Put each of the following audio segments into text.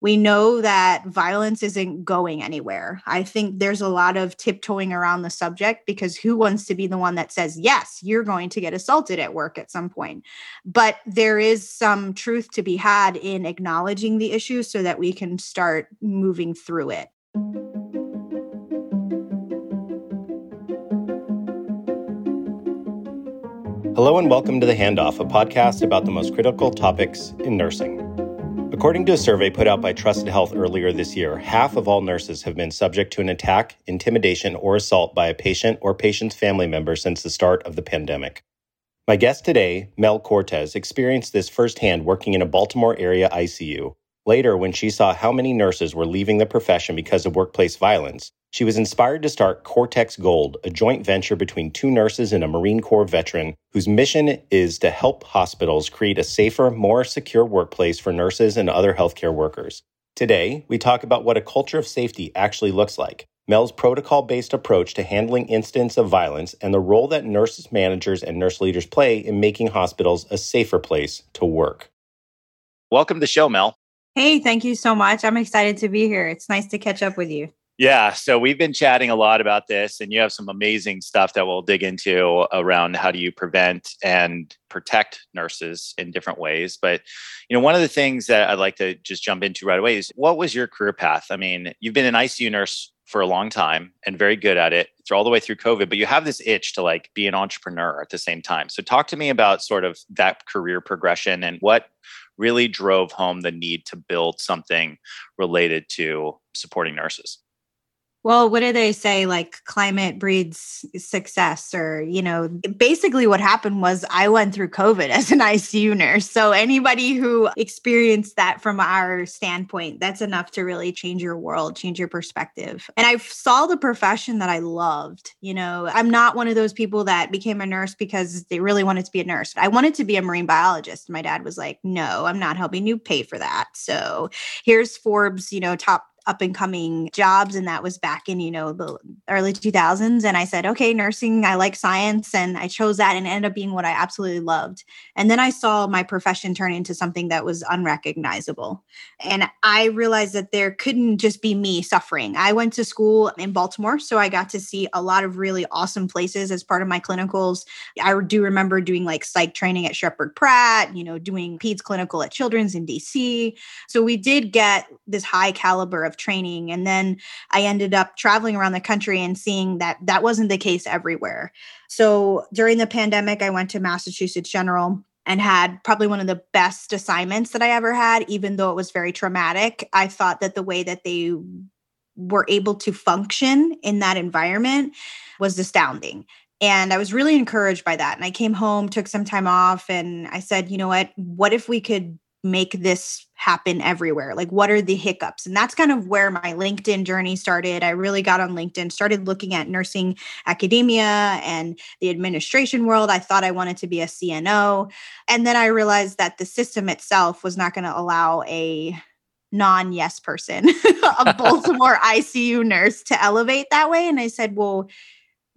we know that violence isn't going anywhere. I think there's a lot of tiptoeing around the subject because who wants to be the one that says, yes, you're going to get assaulted at work at some point? But there is some truth to be had in acknowledging the issue so that we can start moving through it. Hello and welcome to The Handoff, a podcast about the most critical topics in nursing. According to a survey put out by Trusted Health earlier this year, half of all nurses have been subject to an attack, intimidation, or assault by a patient or patient's family member since the start of the pandemic. My guest today, Mel Cortez, experienced this firsthand working in a Baltimore area ICU. Later, when she saw how many nurses were leaving the profession because of workplace violence, she was inspired to start Cortex Gold, a joint venture between two nurses and a Marine Corps veteran whose mission is to help hospitals create a safer, more secure workplace for nurses and other healthcare workers. Today, we talk about what a culture of safety actually looks like, Mel's protocol based approach to handling incidents of violence, and the role that nurses, managers, and nurse leaders play in making hospitals a safer place to work. Welcome to the show, Mel. Hey, thank you so much. I'm excited to be here. It's nice to catch up with you. Yeah, so we've been chatting a lot about this, and you have some amazing stuff that we'll dig into around how do you prevent and protect nurses in different ways. But you know, one of the things that I'd like to just jump into right away is what was your career path? I mean, you've been an ICU nurse for a long time and very good at it through all the way through COVID, but you have this itch to like be an entrepreneur at the same time. So talk to me about sort of that career progression and what really drove home the need to build something related to supporting nurses. Well, what do they say? Like climate breeds success, or, you know, basically what happened was I went through COVID as an ICU nurse. So anybody who experienced that from our standpoint, that's enough to really change your world, change your perspective. And I saw the profession that I loved. You know, I'm not one of those people that became a nurse because they really wanted to be a nurse. I wanted to be a marine biologist. My dad was like, no, I'm not helping you pay for that. So here's Forbes, you know, top up and coming jobs and that was back in you know the early 2000s and i said okay nursing i like science and i chose that and ended up being what i absolutely loved. And then i saw my profession turn into something that was unrecognizable. And i realized that there couldn't just be me suffering. I went to school in baltimore so i got to see a lot of really awesome places as part of my clinicals. I do remember doing like psych training at sheppard pratt you know doing peds clinical at children's in dc so we did get this high caliber of training. And then I ended up traveling around the country and seeing that that wasn't the case everywhere. So during the pandemic, I went to Massachusetts General and had probably one of the best assignments that I ever had, even though it was very traumatic. I thought that the way that they were able to function in that environment was astounding. And I was really encouraged by that. And I came home, took some time off, and I said, you know what? What if we could make this happen everywhere? Like, what are the hiccups? And that's kind of where my LinkedIn journey started. I really got on LinkedIn, started looking at nursing academia and the administration world. I thought I wanted to be a CNO. And then I realized that the system itself was not going to allow a non yes person, a Baltimore ICU nurse to elevate that way. And I said, well,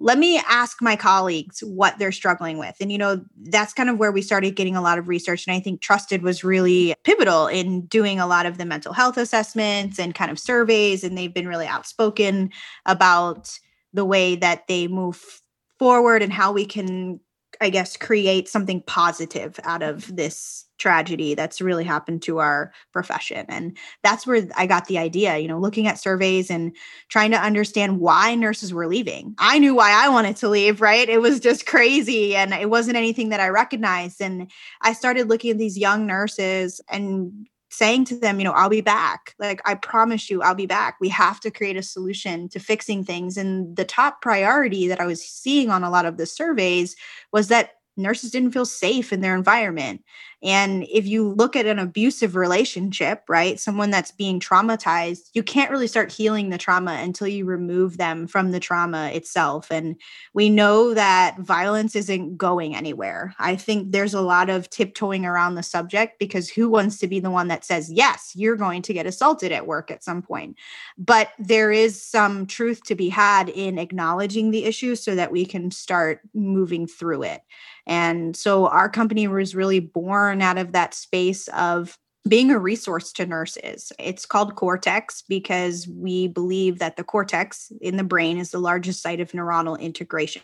let me ask my colleagues what they're struggling with. And, you know, that's kind of where we started getting a lot of research. And I think Trusted was really pivotal in doing a lot of the mental health assessments and kind of surveys. And they've been really outspoken about the way that they move forward and how we can, I guess, create something positive out of this tragedy that's really happened to our profession. And that's where I got the idea, you know, looking at surveys and trying to understand why nurses were leaving. I knew why I wanted to leave, right? It was just crazy and it wasn't anything that I recognized. And I started looking at these young nurses and saying to them, you know, I'll be back. Like, I promise you, I'll be back. We have to create a solution to fixing things. And the top priority that I was seeing on a lot of the surveys was that nurses didn't feel safe in their environment. And if you look at an abusive relationship, right, someone that's being traumatized, you can't really start healing the trauma until you remove them from the trauma itself. And we know that violence isn't going anywhere. I think there's a lot of tiptoeing around the subject because who wants to be the one that says, yes, you're going to get assaulted at work at some point? But there is some truth to be had in acknowledging the issue so that we can start moving through it. And so our company was really born out of that space of being a resource to nurses. It's called cortex because we believe that the cortex in the brain is the largest site of neuronal integration.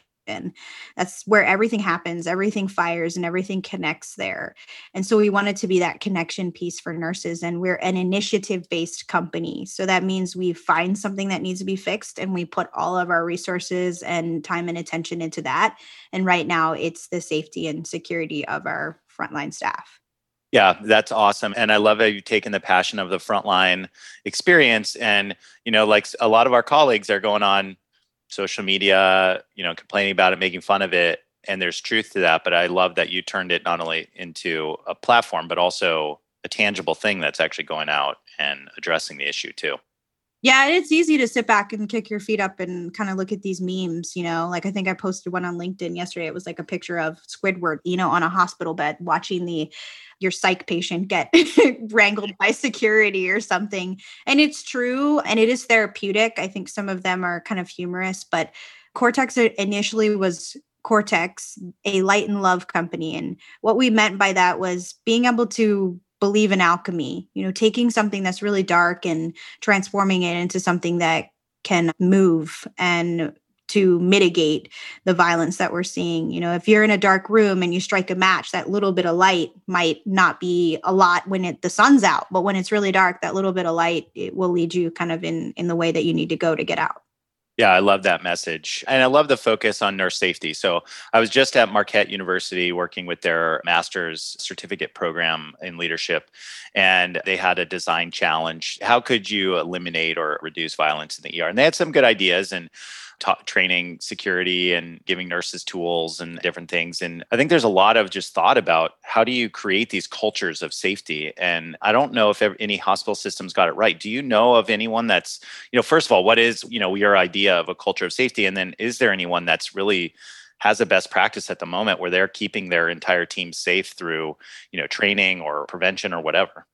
That's where everything happens, everything fires, and everything connects there. And so we wanted to be that connection piece for nurses. And we're an initiative based company. So that means we find something that needs to be fixed and we put all of our resources and time and attention into that. And right now, it's the safety and security of our frontline staff. Yeah, that's awesome. And I love that you've taken the passion of the frontline experience. And, you know, like a lot of our colleagues are going on social media, you know, complaining about it, making fun of it. And there's truth to that. But I love that you turned it not only into a platform, but also a tangible thing that's actually going out and addressing the issue too. Yeah, it's easy to sit back and kick your feet up and kind of look at these memes, you know. Like I think I posted one on LinkedIn yesterday. It was like a picture of Squidward, you know, on a hospital bed watching the your psych patient get wrangled by security or something. And it's true and it is therapeutic. I think some of them are kind of humorous, but Cortex initially was Cortex, a light and love company. And what we meant by that was being able to believe in alchemy, you know, taking something that's really dark and transforming it into something that can move and to mitigate the violence that we're seeing. You know, if you're in a dark room and you strike a match, that little bit of light might not be a lot when it the sun's out, but when it's really dark, that little bit of light it will lead you kind of in in the way that you need to go to get out. Yeah, I love that message. And I love the focus on nurse safety. So I was just at Marquette University working with their master's certificate program in leadership, and they had a design challenge. How could you eliminate or reduce violence in the ER? And they had some good ideas. And ta- training security and giving nurses tools and different things. And I think there's a lot of just thought about how do you create these cultures of safety. And I don't know if any hospital systems got it right. Do you know of anyone that's, you know, first of all, what is, you know, your idea of a culture of safety? And then is there anyone that's really has a best practice at the moment where they're keeping their entire team safe through, you know, training or prevention or whatever?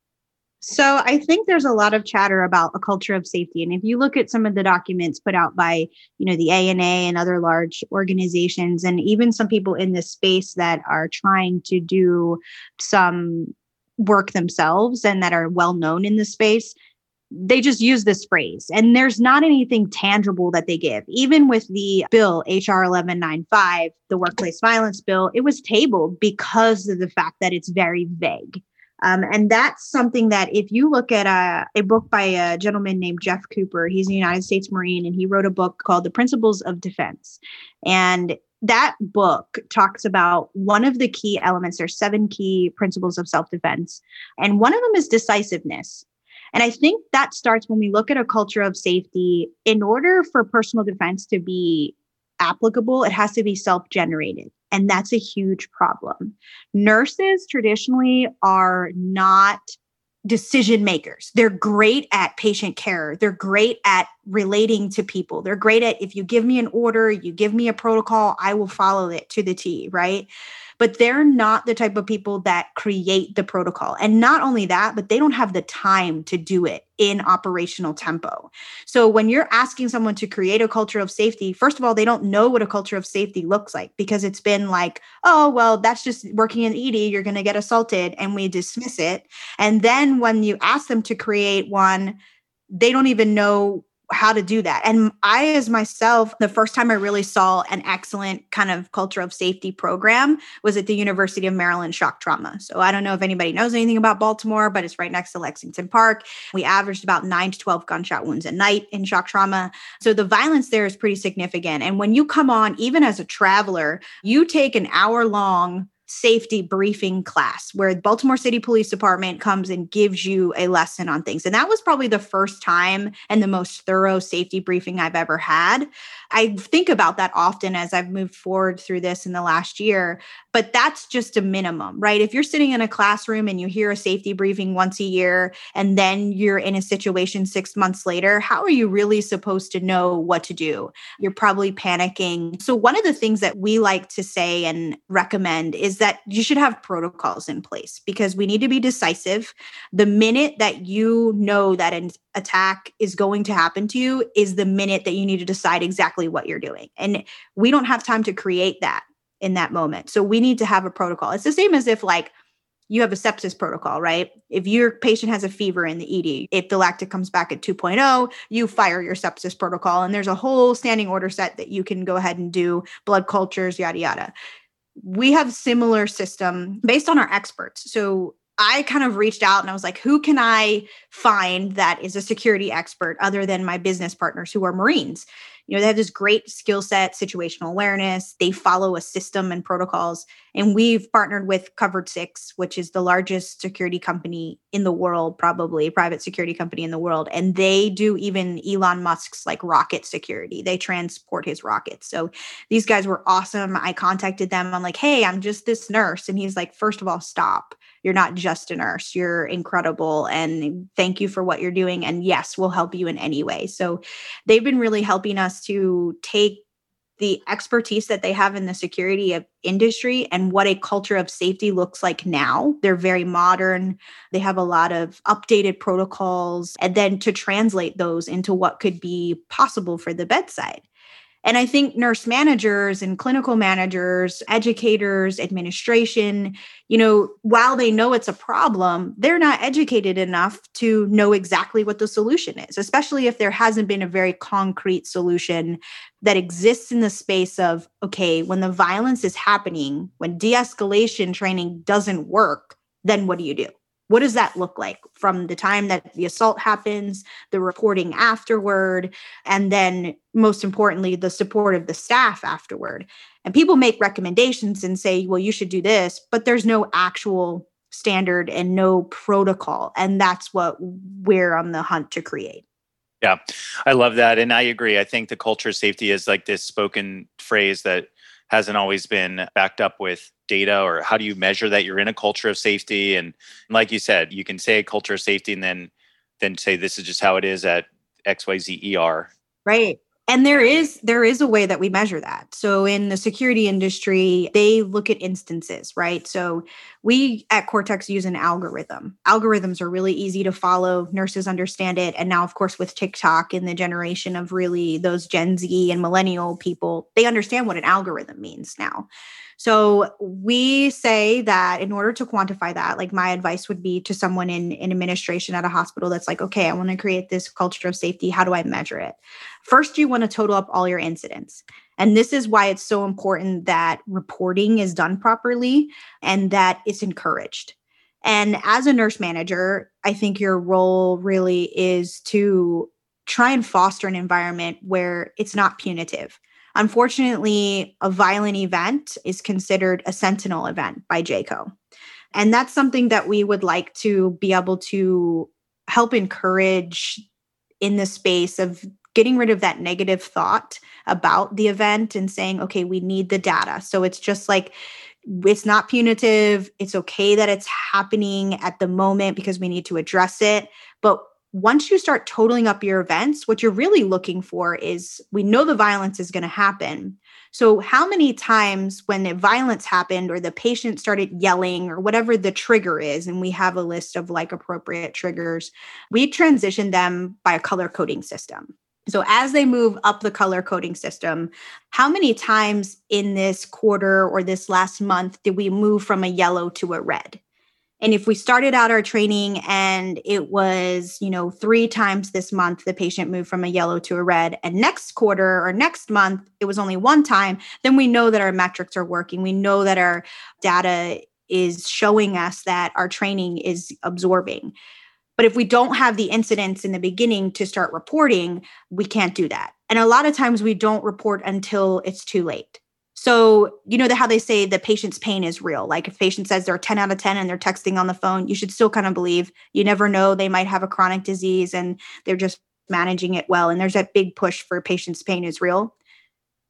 So I think there's a lot of chatter about a culture of safety. And if you look at some of the documents put out by, you know, the ANA and other large organizations, and even some people in this space that are trying to do some work themselves and that are well known in the space, they just use this phrase and there's not anything tangible that they give even with the bill hr 1195 the workplace violence bill it was tabled because of the fact that it's very vague um, and that's something that if you look at a, a book by a gentleman named Jeff Cooper, he's a United States Marine, and he wrote a book called The Principles of Defense. And that book talks about one of the key elements. There's seven key principles of self defense, and one of them is decisiveness. And I think that starts when we look at a culture of safety. In order for personal defense to be applicable, it has to be self generated. And that's a huge problem. Nurses traditionally are not decision makers. They're great at patient care. They're great at relating to people. They're great at if you give me an order, you give me a protocol, I will follow it to the T, right? but they're not the type of people that create the protocol. And not only that, but they don't have the time to do it in operational tempo. So when you're asking someone to create a culture of safety, first of all, they don't know what a culture of safety looks like because it's been like, oh, well, that's just working in ED, you're going to get assaulted, and we dismiss it. And then when you ask them to create one, they don't even know how to do that. And I, as myself, the first time I really saw an excellent kind of culture of safety program was at the University of Maryland Shock Trauma. So I don't know if anybody knows anything about Baltimore, but it's right next to Lexington Park. We averaged about nine to 12 gunshot wounds a night in shock trauma. So the violence there is pretty significant. And when you come on, even as a traveler, you take an hour long safety briefing class where Baltimore City Police Department comes and gives you a lesson on things. And that was probably the first time and the most thorough safety briefing I've ever had. I think about that often as I've moved forward through this in the last year, but that's just a minimum, right? If you're sitting in a classroom and you hear a safety briefing once a year and then you're in a situation 6 months later, how are you really supposed to know what to do? You're probably panicking. So one of the things that we like to say and recommend is that you should have protocols in place because we need to be decisive. The minute that you know that an attack is going to happen to you is the minute that you need to decide exactly what you're doing. And we don't have time to create that in that moment. So we need to have a protocol. It's the same as if like you have a sepsis protocol, right? If your patient has a fever in the ED, if the lactate comes back at 2.0, you fire your sepsis protocol. And there's a whole standing order set that you can go ahead and do blood cultures, yada, yada. We have similar system based on our experts. So I kind of reached out and I was like, who can I find that is a security expert other than my business partners who are Marines? You know they have this great skill set situational awareness. They follow a system and protocols. And we've partnered with covered six which is the largest security company in the world probably private security company in the world. And they do even elon musk's like rocket security. They transport his rockets. So these guys were awesome. I contacted them. I'm like hey i'm just this nurse. And he's like first of all stop you're not just a nurse you're incredible and thank you for what you're doing and yes we'll help you in any way so they've been really helping us to take the expertise that they have in the security industry and what a culture of safety looks like now. They're very modern. They have a lot of updated protocols, and then to translate those into what could be possible for the bedside. And I think nurse managers and clinical managers, educators, administration, you know, while they know it's a problem, they're not educated enough to know exactly what the solution is, especially if there hasn't been a very concrete solution that exists in the space of, okay, when the violence is happening, when de escalation training doesn't work, then what do you do? What does that look like from the time that the assault happens, the reporting afterward, and then most importantly, the support of the staff afterward? And people make recommendations and say, well, you should do this, but there's no actual standard and no protocol. And that's what we're on the hunt to create. Yeah, I love that. And I agree. I think the culture safety is like this spoken phrase that hasn't always been backed up with data or how do you measure that you're in a culture of safety? And like you said you can say culture of safety and then then say this is just how it is at xyz er right and there is there is a way that we measure that. So in the security industry they look at instances right? So we at cortex use an algorithm. Algorithms are really easy to follow nurses understand it. And now of course with tiktok and the generation of really those gen z and millennial people they understand what an algorithm means now so we say that in order to quantify that, like my advice would be to someone in, in administration at a hospital that's like, okay, I want to create this culture of safety. How do I measure it? First, you want to total up all your incidents. And this is why it's so important that reporting is done properly and that it's encouraged. And as a nurse manager, I think your role really is to try and foster an environment where it's not punitive Unfortunately, a violent event is considered a sentinel event by JCAHO. And that's something that we would like to be able to help encourage in the space of getting rid of that negative thought about the event and saying, okay, we need the data. So it's just like, it's not punitive. It's okay that it's happening at the moment because we need to address it. But once you start totaling up your events, what you're really looking for is we know the violence is going to happen. So, how many times when the violence happened or the patient started yelling or whatever the trigger is, and we have a list of like appropriate triggers, we transition them by a color coding system. So, as they move up the color coding system, how many times in this quarter or this last month did we move from a yellow to a red? And if we started out our training and it was, you know, three times this month, the patient moved from a yellow to a red, and next quarter or next month, it was only one time, then we know that our metrics are working. We know that our data is showing us that our training is absorbing. But if we don't have the incidents in the beginning to start reporting, we can't do that. And a lot of times we don't report until it's too late. So, you know, how they say the patient's pain is real. Like if a patient says they're 10 out of 10 and they're texting on the phone, you should still kind of believe you never know. They might have a chronic disease and they're just managing it well. And there's that big push for patient's pain is real.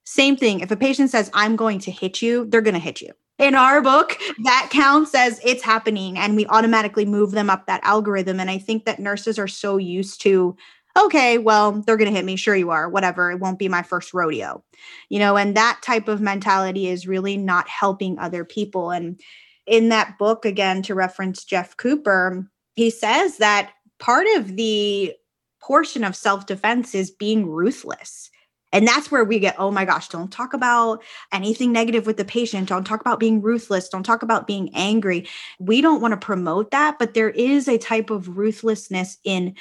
Same thing. If a patient says, I'm going to hit you, they're going to hit you. In our book, that counts as it's happening. And we automatically move them up that algorithm. And I think that nurses are so used to okay, well, they're going to hit me. Sure, you are. Whatever. It won't be my first rodeo. You know, and that type of mentality is really not helping other people. And in that book, again, to reference Jeff Cooper, he says that part of the portion of self defense is being ruthless. And that's where we get, oh my gosh, don't talk about anything negative with the patient. Don't talk about being ruthless. Don't talk about being angry. We don't want to promote that, but there is a type of ruthlessness in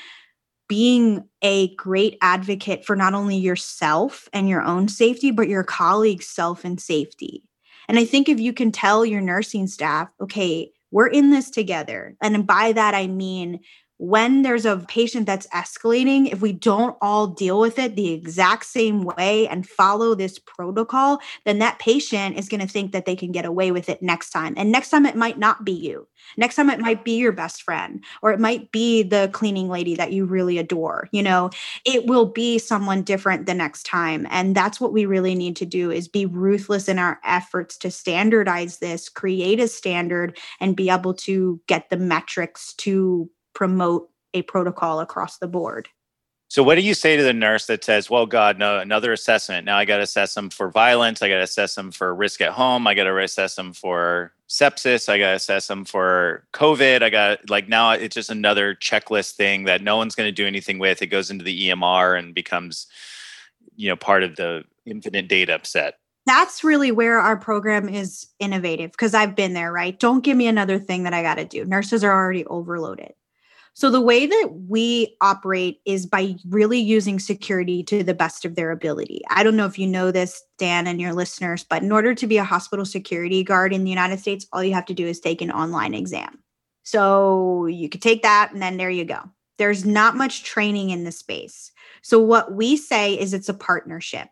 being a great advocate for not only yourself and your own safety, but your colleagues' self and safety. And I think if you can tell your nursing staff, okay, we're in this together. And by that, I mean, when there's a patient that's escalating, if we don't all deal with it the exact same way and follow this protocol, then that patient is going to think that they can get away with it next time. And next time it might not be you. Next time it might be your best friend or it might be the cleaning lady that you really adore. You know, it will be someone different the next time. And that's what we really need to do is be ruthless in our efforts to standardize this, create a standard and be able to get the metrics to promote a protocol across the board. So, what do you say to the nurse that says, "Well, God, no, another assessment. Now I got to assess them for violence. I got to assess them for risk at home. I got to assess them for sepsis. I got to assess them for COVID. I got like now it's just another checklist thing that no one's going to do anything with. It goes into the EMR and becomes, you know, part of the infinite data set." That's really where our program is innovative because I've been there, right? Don't give me another thing that I got to do. Nurses are already overloaded. So, the way that we operate is by really using security to the best of their ability. I don't know if you know this, Dan, and your listeners, but in order to be a hospital security guard in the United States, all you have to do is take an online exam. So, you could take that, and then there you go. There's not much training in the space. So, what we say is it's a partnership.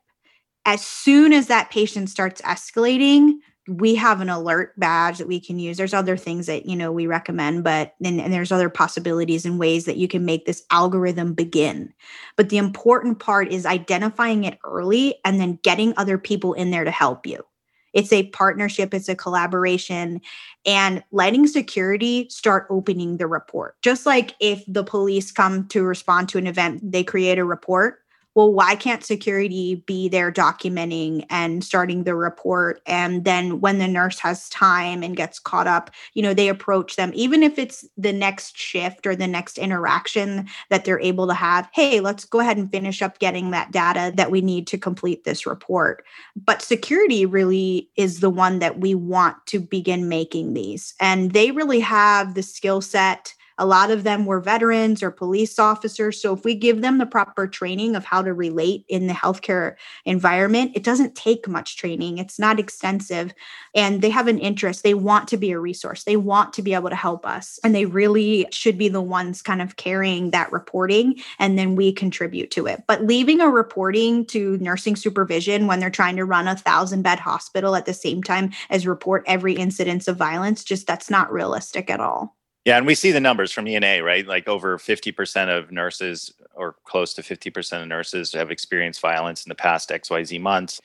As soon as that patient starts escalating, we have an alert badge that we can use. There's other things that you know we recommend but and, and, there's other possibilities and ways that you can make this algorithm begin. But the important part is identifying it early and then getting other people in there to help you. It's a partnership it's a collaboration and letting security start opening the report. Just like if the police come to respond to an event they create a report well, why can't security be there documenting and starting the report? And then when the nurse has time and gets caught up, you know, they approach them, even if it's the next shift or the next interaction that they're able to have. Hey, let's go ahead and finish up getting that data that we need to complete this report. But security really is the one that we want to begin making these. And they really have the skill set a lot of them were veterans or police officers. So if we give them the proper training of how to relate in the healthcare environment, it doesn't take much training. It's not extensive. And they have an interest. They want to be a resource. They want to be able to help us. And they really should be the ones kind of carrying that reporting. And then we contribute to it. But leaving a reporting to nursing supervision when they're trying to run a thousand bed hospital at the same time as report every incidence of violence, just that's not realistic at all. Yeah, and we see the numbers from ENA, right? Like over 50% of nurses or close to 50% of nurses have experienced violence in the past XYZ months.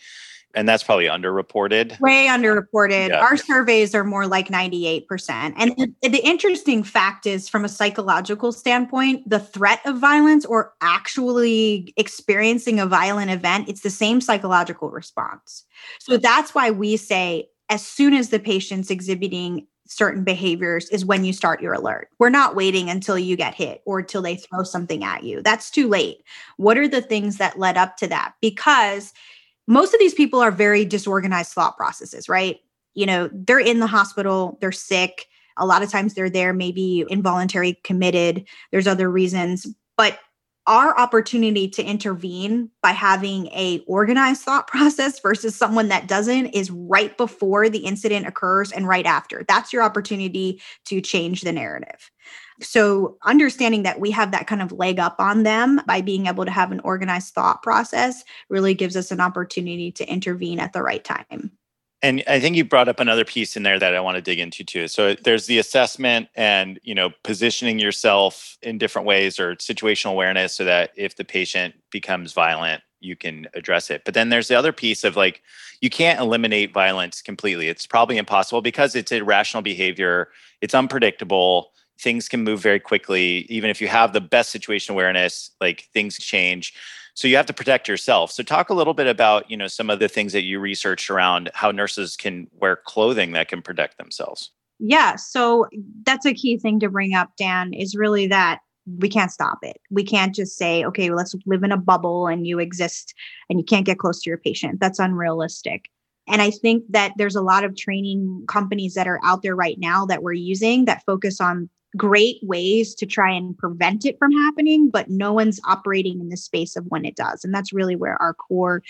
And that's probably underreported. Way underreported. Yeah. Our surveys are more like 98%. And the, the interesting fact is, from a psychological standpoint, the threat of violence or actually experiencing a violent event, it's the same psychological response. So that's why we say, as soon as the patient's exhibiting certain behaviors is when you start your alert. We're not waiting until you get hit or until they throw something at you. That's too late. What are the things that led up to that? Because most of these people are very disorganized thought processes, right? You know, they're in the hospital, they're sick. A lot of times they're there, maybe involuntary committed. There's other reasons, but our opportunity to intervene by having a organized thought process versus someone that doesn't is right before the incident occurs and right after. That's your opportunity to change the narrative. So understanding that we have that kind of leg up on them by being able to have an organized thought process really gives us an opportunity to intervene at the right time and I think you brought up another piece in there that I want to dig into too. So there's the assessment and you know positioning yourself in different ways or situational awareness so that if the patient becomes violent, you can address it. But then there's the other piece of like you can't eliminate violence completely. It's probably impossible because it's irrational behavior. It's unpredictable. Things can move very quickly. Even if you have the best situation awareness, like things change so you have to protect yourself so talk a little bit about you know some of the things that you researched around how nurses can wear clothing that can protect themselves yeah so that's a key thing to bring up dan is really that we can't stop it. We can't just say, okay, well, let's live in a bubble and you exist and you can't get close to your patient. That's unrealistic. And I think that there's a lot of training companies that are out there right now that we're using that focus on great ways to try and prevent it from happening, but no one's operating in the space of when it does. And that's really where our core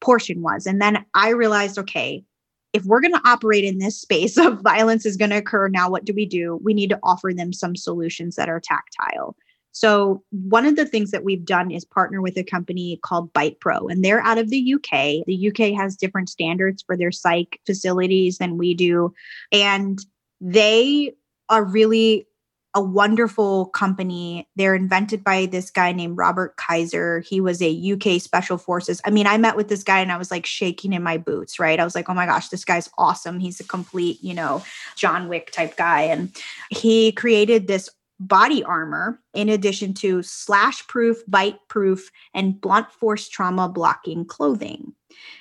portion was. And then I realized, okay, if we're going to operate in this space of violence is going to occur, now what do we do? We need to offer them some solutions that are tactile. So, one of the things that we've done is partner with a company called Bite Pro, and they're out of the UK. The UK has different standards for their psych facilities than we do. And they are really a wonderful company. They're invented by this guy named Robert Kaiser. He was a UK special forces. I mean, I met with this guy and I was like shaking in my boots, right? I was like, oh my gosh, this guy's awesome. He's a complete, you know, John Wick type guy. And he created this body armor in addition to slash proof, bite proof, and blunt force trauma blocking clothing.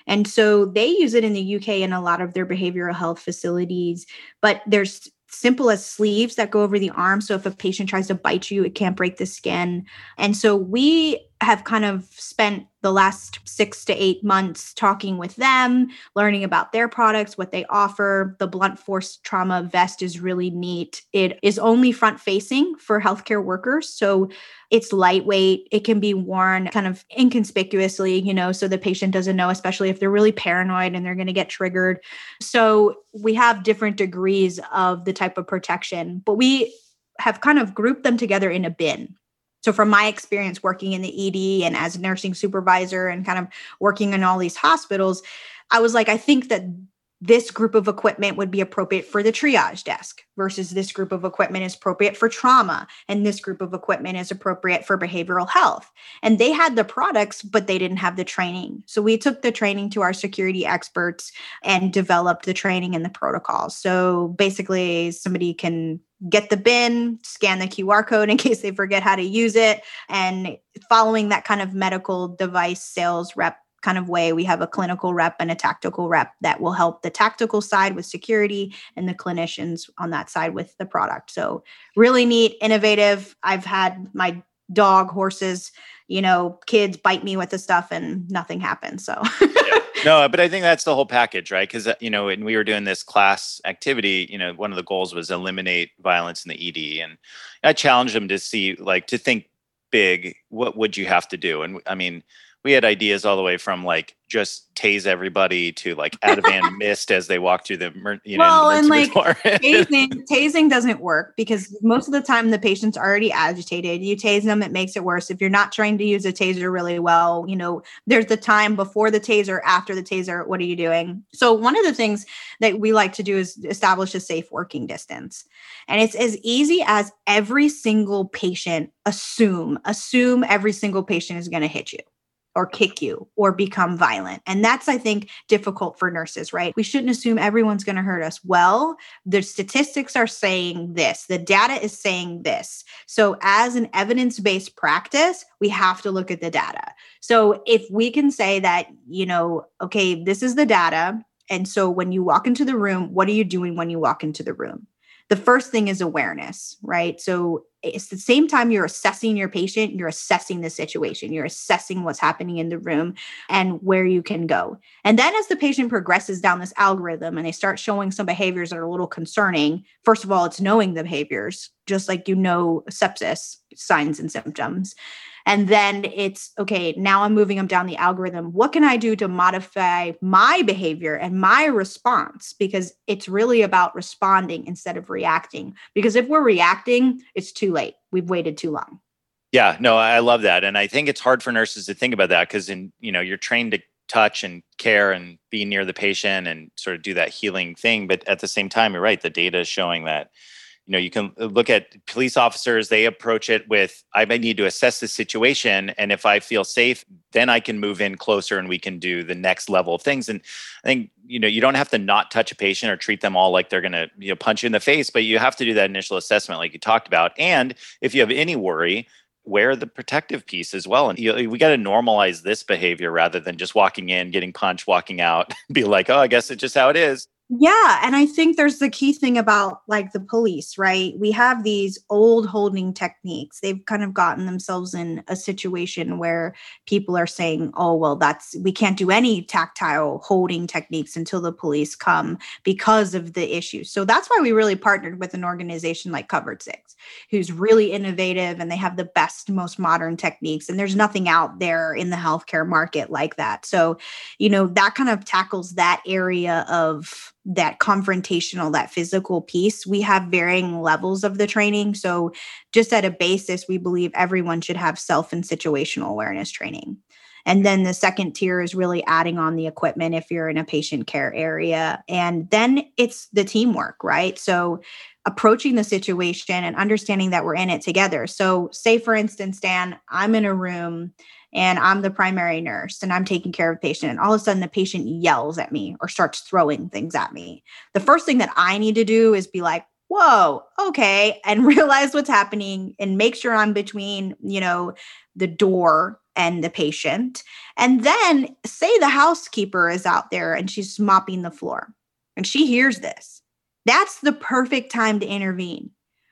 And so they use it in the UK in a lot of their behavioral health facilities, but there's simple as sleeves that go over the arm. So if a patient tries to bite you, it can't break the skin. And so we have kind of spent the last six to eight months talking with them, learning about their products, what they offer. The blunt force trauma vest is really neat. It is only front facing for healthcare workers. So it's lightweight. It can be worn kind of inconspicuously, you know, so the patient doesn't know, especially if they're really paranoid and they're going to get triggered. So we have different degrees of the type of protection, but we have kind of grouped them together in a bin. So, from my experience working in the ED and as a nursing supervisor and kind of working in all these hospitals, I was like, I think that this group of equipment would be appropriate for the triage desk versus this group of equipment is appropriate for trauma and this group of equipment is appropriate for behavioral health. And they had the products but they didn't have the training. So we took the training to our security experts and developed the training and the protocols. So basically somebody can get the bin, scan the QR code in case they forget how to use it. And following that kind of medical device sales rep kind of way, we have a clinical rep and a tactical rep that will help the tactical side with security and the clinicians on that side with the product. So, really neat, innovative. I've had my dog, horses, you know, kids bite me with the stuff and nothing happens. So. no, but I think that's the whole package, right? Because, uh, you know, when we were doing this class activity, you know, one of the goals was eliminate violence in the ED. And I challenged them to see, like, to think big, what would you have to do? And I mean, we had ideas all the way from like just tase everybody to like out of Ativan mist as they walk through the you know well and like tasing tasing doesn't work because most of the time the patient's already agitated. You tase them it makes it worse. If you're not trying to use a taser really well you know there's the time before the taser after the taser what are you doing? So one of the things that we like to do is establish a safe working distance. And it's as easy as every single patient assume assume every single patient is going to hit you or kick you or become violent. And that's, I think, difficult for nurses, right? We shouldn't assume everyone's going to hurt us. Well, the statistics are saying this, the data is saying this. So, as an evidence based practice, we have to look at the data. So, if we can say that, you know, okay, this is the data. And so, when you walk into the room, what are you doing when you walk into the room? the first thing is awareness, right? So it's the same time you're assessing your patient, you're assessing the situation, you're assessing what's happening in the room and where you can go. And then as the patient progresses down this algorithm and they start showing some behaviors that are a little concerning, first of all, it's knowing the behaviors, just like you know sepsis signs and symptoms. And then it's okay, now I'm moving them down the algorithm. What can I do to modify my behavior and my response? Because it's really about responding instead of reacting. Because if we're reacting, it's too late. We've waited too long. Yeah, no, I love that. And I think it's hard for nurses to think about that because in, you know, you're trained to touch and care and be near the patient and sort of do that healing thing. But at the same time, you're right, the data is showing that you know you can look at police officers they approach it with i might need to assess the situation and if i feel safe then i can move in closer and we can do the next level of things. And i think you know you don't have to not touch a patient or treat them all like they're going to you know punch you in the face but you have to do that initial assessment like you talked about. And if you have any worry wear the protective piece as well. And you know, we got to normalize this behavior rather than just walking in getting punched walking out be like oh i guess it's just how it is Yeah. And I think there's the key thing about like the police, right? We have these old holding techniques. They've kind of gotten themselves in a situation where people are saying, oh, well, that's, we can't do any tactile holding techniques until the police come because of the issue. So that's why we really partnered with an organization like Covered Six, who's really innovative and they have the best, most modern techniques. And there's nothing out there in the healthcare market like that. So, you know, that kind of tackles that area of, that confrontational, that physical piece, we have varying levels of the training. So, just at a basis, we believe everyone should have self and situational awareness training. And then the second tier is really adding on the equipment if you're in a patient care area. And then it's the teamwork, right? So, approaching the situation and understanding that we're in it together. So, say for instance, Dan, I'm in a room and I'm the primary nurse and I'm taking care of a patient and all of a sudden the patient yells at me or starts throwing things at me. The first thing that I need to do is be like, whoa, okay, and realize what's happening and make sure I'm between, you know, the door and the patient. And then say the housekeeper is out there and she's mopping the floor and she hears this. That's the perfect time to intervene.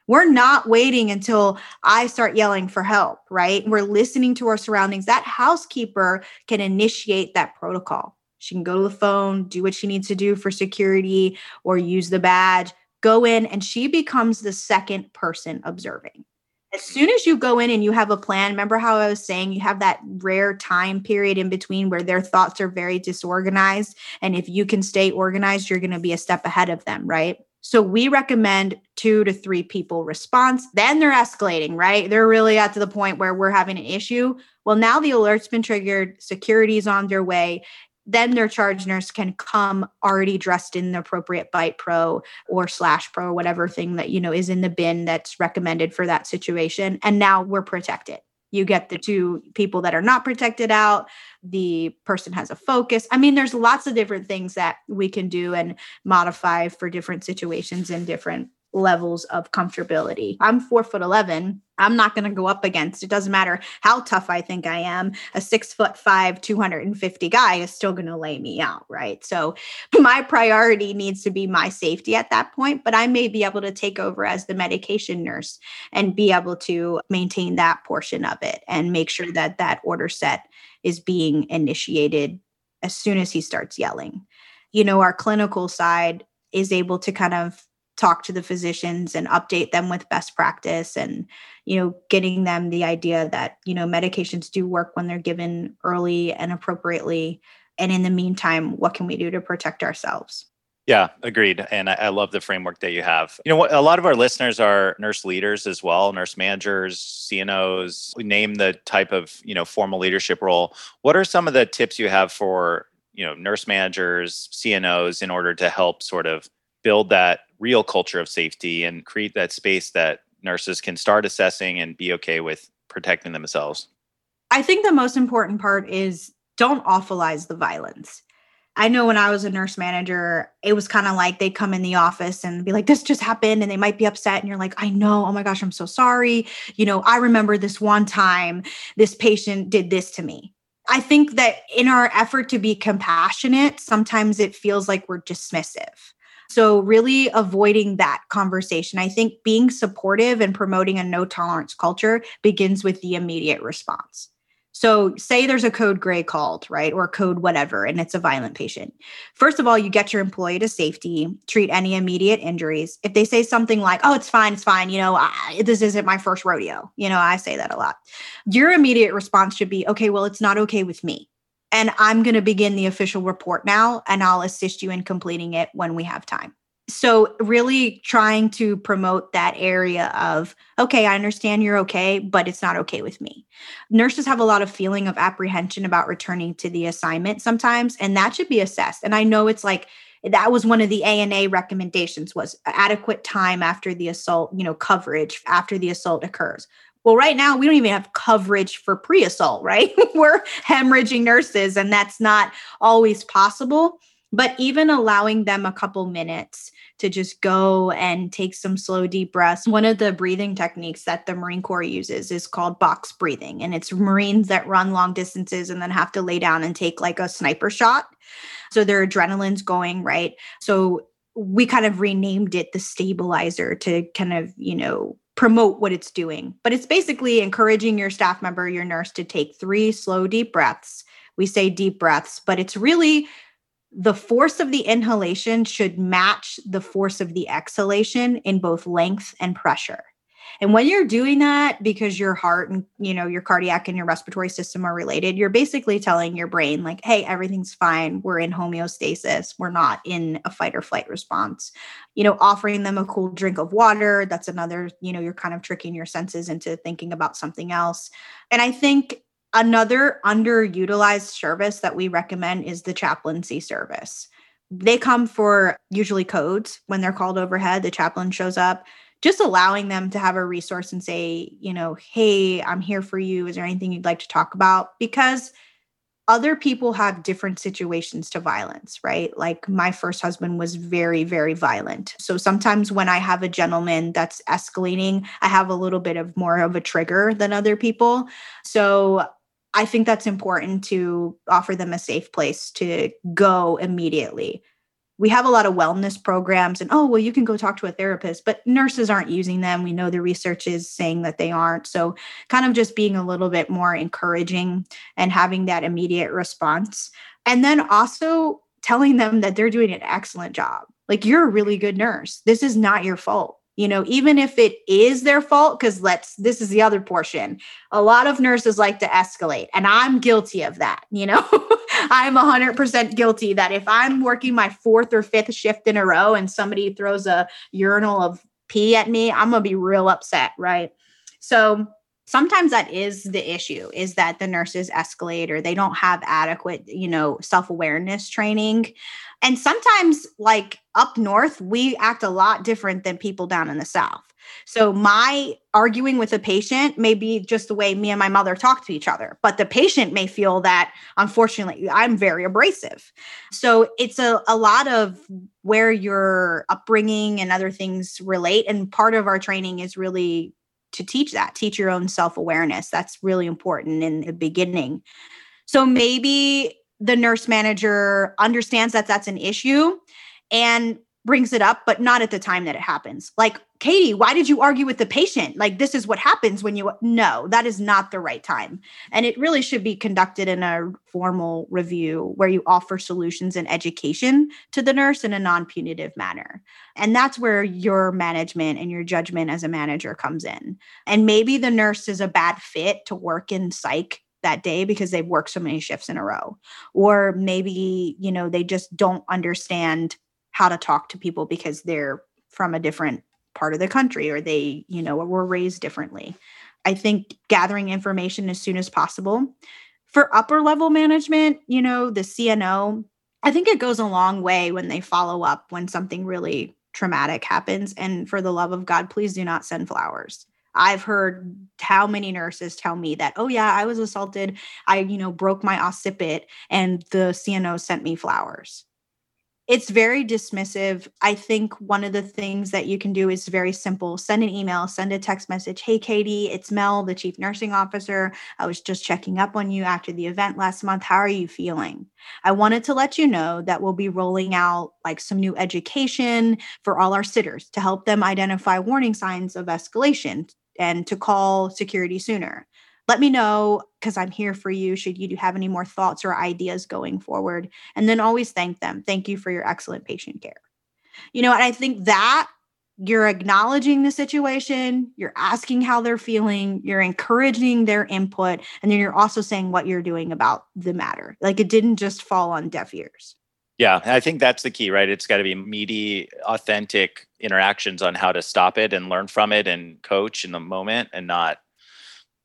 We're not waiting until I start yelling for help, right? We're listening to our surroundings. That housekeeper can initiate that protocol. She can go to the phone, do what she needs to do for security, or use the badge, go in, and she becomes the second person observing. As soon as you go in and you have a plan, remember how I was saying you have that rare time period in between where their thoughts are very disorganized. And if you can stay organized, you're going to be a step ahead of them, right? So we recommend two to three people response. Then they're escalating, right? They're really at to the point where we're having an issue. Well, now the alert's been triggered, security is on their way. Then their charge nurse can come already dressed in the appropriate Bite Pro or Slash Pro, whatever thing that you know is in the bin that's recommended for that situation. And now we're protected you get the two people that are not protected out the person has a focus. I mean there's lots of different things that we can do and modify for different situations and different levels of comfortability. I'm four foot 11. I'm not going to go up against, it doesn't matter how tough I think I am. A six foot five, 250 guy is still going to lay me out. Right. So my priority needs to be my safety at that point, but I may be able to take over as the medication nurse and be able to maintain that portion of it and make sure that that order set is being initiated as soon as he starts yelling. You know, our clinical side is able to kind of talk to the physicians and update them with best practice and you know getting them the idea that you know medications do work when they're given early and appropriately and in the meantime what can we do to protect ourselves yeah, agreed. And I, love the framework that you have. You know, a lot of our listeners are nurse leaders as well, nurse managers, CNOs. Name the type of you know formal leadership role. What are some of the tips you have for you know nurse managers, CNOs, in order to help sort of build that real culture of safety and create that space that nurses can start assessing and be okay with protecting themselves? I think the most important part is don't awfulize the violence. I know when I was a nurse manager, it was kind of like they'd come in the office and be like, this just happened. And they might be upset. And you're like, I know. Oh my gosh, I'm so sorry. You know, I remember this one time this patient did this to me. I think that in our effort to be compassionate, sometimes it feels like we're dismissive. So, really avoiding that conversation. I think being supportive and promoting a no tolerance culture begins with the immediate response. So, say there's a code gray called, right, or code whatever, and it's a violent patient. First of all, you get your employee to safety, treat any immediate injuries. If they say something like, oh, it's fine, it's fine, you know, I, this isn't my first rodeo, you know, I say that a lot. Your immediate response should be, okay, well, it's not okay with me. And I'm going to begin the official report now, and I'll assist you in completing it when we have time. So, really trying to promote that area of, okay, I understand you're okay, but it's not okay with me. Nurses have a lot of feeling of apprehension about returning to the assignment sometimes, and that should be assessed. And I know it's like, that was one of the ANA recommendations was adequate time after the assault, you know, coverage after the assault occurs. Well, right now we don't even have coverage for pre assault, right? We're hemorrhaging nurses, and that's not always possible. But even allowing them a couple minutes to just go and take some slow, deep breaths. One of the breathing techniques that the Marine Corps uses is called box breathing. And it's Marines that run long distances and then have to lay down and take like a sniper shot. So their adrenaline's going, right? So we kind of renamed it the stabilizer to kind of, you know, promote what it's doing. But it's basically encouraging your staff member, your nurse, to take three slow, deep breaths. We say deep breaths, but it's really the force of the inhalation should match the force of the exhalation in both length and pressure. And when you're doing that because your heart and you know your cardiac and your respiratory system are related, you're basically telling your brain like, "Hey, everything's fine. We're in homeostasis. We're not in a fight or flight response." You know, offering them a cool drink of water, that's another, you know, you're kind of tricking your senses into thinking about something else. And I think Another underutilized service that we recommend is the chaplaincy service. They come for usually codes when they're called overhead. The chaplain shows up, just allowing them to have a resource and say, you know, hey, I'm here for you. Is there anything you'd like to talk about? Because other people have different situations to violence, right? Like my first husband was very, very violent. So sometimes when I have a gentleman that's escalating, I have a little bit of more of a trigger than other people. So I think that's important to offer them a safe place to go immediately. We have a lot of wellness programs, and oh, well, you can go talk to a therapist, but nurses aren't using them. We know the research is saying that they aren't. So, kind of just being a little bit more encouraging and having that immediate response. And then also telling them that they're doing an excellent job. Like, you're a really good nurse. This is not your fault you know even if it is their fault because let's this is the other portion. A lot of nurses like to escalate and i'm guilty of that you know? I'm 100% guilty that if i'm working my fourth or fifth shift in a row and somebody throws a urinal of pee at me i'm gonna be real upset right? So sometimes that is the issue is that the nurses escalate or they don't have adequate you know self-awareness training and sometimes, like up north, we act a lot different than people down in the south. So, my arguing with a patient may be just the way me and my mother talk to each other, but the patient may feel that, unfortunately, I'm very abrasive. So, it's a, a lot of where your upbringing and other things relate. And part of our training is really to teach that, teach your own self awareness. That's really important in the beginning. So, maybe the nurse manager understands that that's an issue and brings it up, but not at the time that it happens. Like, Katie, why did you argue with the patient? Like, this is what happens when you, no, that is not the right time. And it really should be conducted in a formal review where you offer solutions and education to the nurse in a non punitive manner. And that's where your management and your judgment as a manager comes in. And maybe the nurse is a bad fit to work in psych that day because they've worked so many shifts in a row or maybe you know they just don't understand how to talk to people because they're from a different part of the country or they you know were raised differently i think gathering information as soon as possible for upper level management you know the cno i think it goes a long way when they follow up when something really traumatic happens and for the love of god please do not send flowers I've heard how many nurses tell me that, oh yeah, I was assaulted. I, you know, broke my occiput and the CNO sent me flowers. It's very dismissive. I think one of the things that you can do is very simple. Send an email, send a text message. Hey, Katie, it's Mel, the chief nursing officer. I was just checking up on you after the event last month. How are you feeling? I wanted to let you know that we'll be rolling out like some new education for all our sitters to help them identify warning signs of escalation and to call security sooner. Let me know because I'm here for you should you have any more thoughts or ideas going forward. And then always thank them. Thank you for your excellent patient care. You know, and I think that you're acknowledging the situation, you're asking how they're feeling, you're encouraging their input, and then you're also saying what you're doing about the matter. Like it didn't just fall on deaf ears. Yeah, I think that's the key, right? It's got to be meaty, authentic interactions on how to stop it and learn from it and coach in the moment and not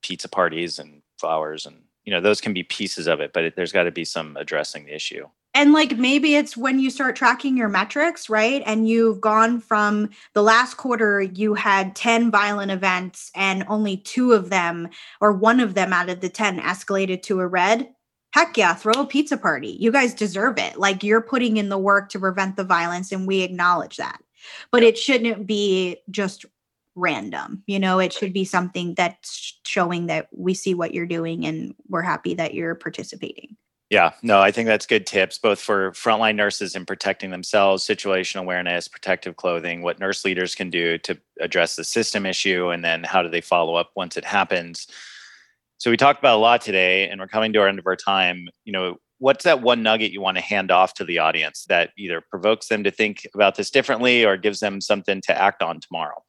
pizza parties and flowers and you know those can be pieces of it but it, there's got to be some addressing the issue and like maybe it's when you start tracking your metrics right and you've gone from the last quarter you had 10 violent events and only two of them or one of them out of the 10 escalated to a red heck yeah, throw a pizza party. You guys deserve it. Like you're putting in the work to prevent the violence, and we acknowledge that. But it shouldn't be just random. You know, it should be something that's showing that we see what you're doing and we're happy that you're participating. Yeah, no, I think that's good tips, both for frontline nurses in protecting themselves, situational awareness, protective clothing, what nurse leaders can do to address the system issue, and then how do they follow up once it happens. So we talked about a lot today, and we're coming to our end of our time. You know, what's that one nugget you want to hand off to the audience that either provokes them to think about this differently or gives them something to act on tomorrow?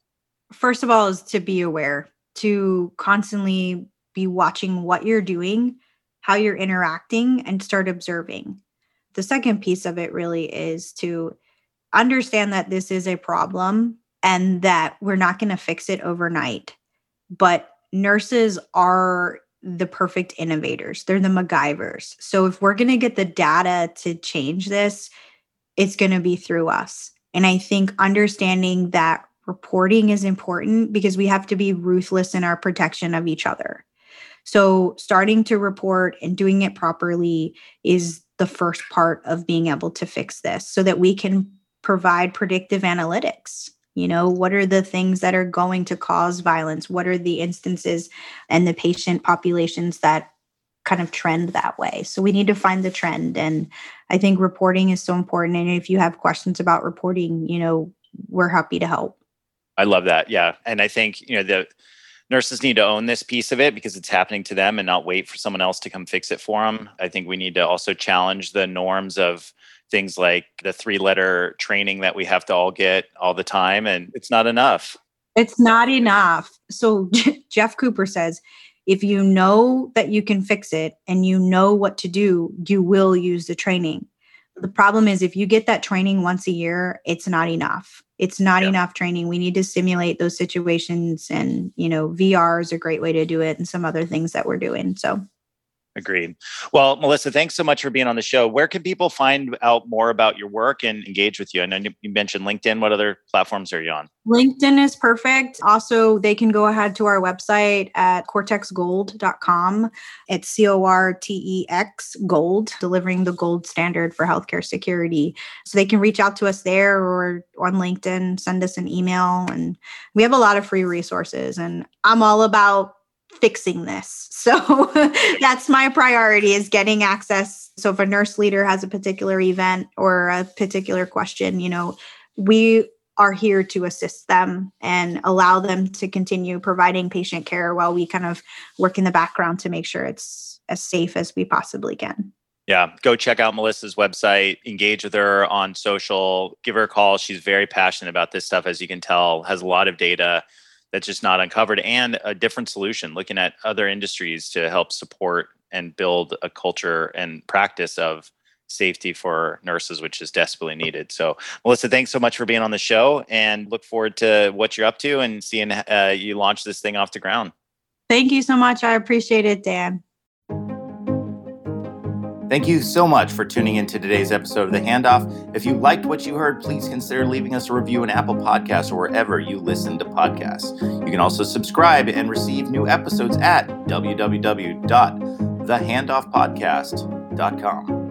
First of all, is to be aware, to constantly be watching what you're doing how you're interacting and start observing. The second piece of it really is to understand that this is a problem and that we're not going to fix it overnight. But nurses are the perfect innovators, they're the MacGyvers. So if we're going to get the data to change this, it's going to be through us. And I think understanding that reporting is important because we have to be ruthless in our protection of each other. So, starting to report and doing it properly is the first part of being able to fix this so that we can provide predictive analytics. You know, what are the things that are going to cause violence? What are the instances and the patient populations that kind of trend that way? So, we need to find the trend. And I think reporting is so important. And if you have questions about reporting, you know, we're happy to help. I love that. Yeah. And I think, you know, the, nurses need to own this piece of it because it's happening to them and not wait for someone else to come fix it for them. I think we need to also challenge the norms of things like the three letter training that we have to all get all the time and it's not enough. It's not enough. So Jeff Cooper says if you know that you can fix it and you know what to do, you will use the training. The problem is if you get that training once a year, it's not enough it's not yeah. enough training we need to simulate those situations and you know vr is a great way to do it and some other things that we're doing so Agreed. Well, Melissa, thanks so much for being on the show. Where can people find out more about your work and engage with you? I know you mentioned LinkedIn. What other platforms are you on? LinkedIn is perfect. Also, they can go ahead to our website at cortexgold.com. It's C O R T E X gold, delivering the gold standard for healthcare security. So they can reach out to us there or on LinkedIn, send us an email. And we have a lot of free resources. And I'm all about fixing this. So that's my priority is getting access. So if a nurse leader has a particular event or a particular question, you know, we are here to assist them and allow them to continue providing patient care while we kind of work in the background to make sure it's as safe as we possibly can. Yeah, go check out Melissa's website, engage with her on social, give her a call. She's very passionate about this stuff, as you can tell, has a lot of data that's just not uncovered and a different solution looking at other industries to help support and build a culture and practice of safety for nurses which is desperately needed. So melissa thanks so much for being on the show and look forward to what you're up to and seeing uh, you launch this thing off the ground. Thank you so much. I appreciate it dan Thank you so much for tuning in to today's episode of The Handoff. If you liked what you heard, please consider leaving us a review in Apple Podcasts or wherever you listen to podcasts. You can also subscribe and receive new episodes at www.thehandoffpodcast.com.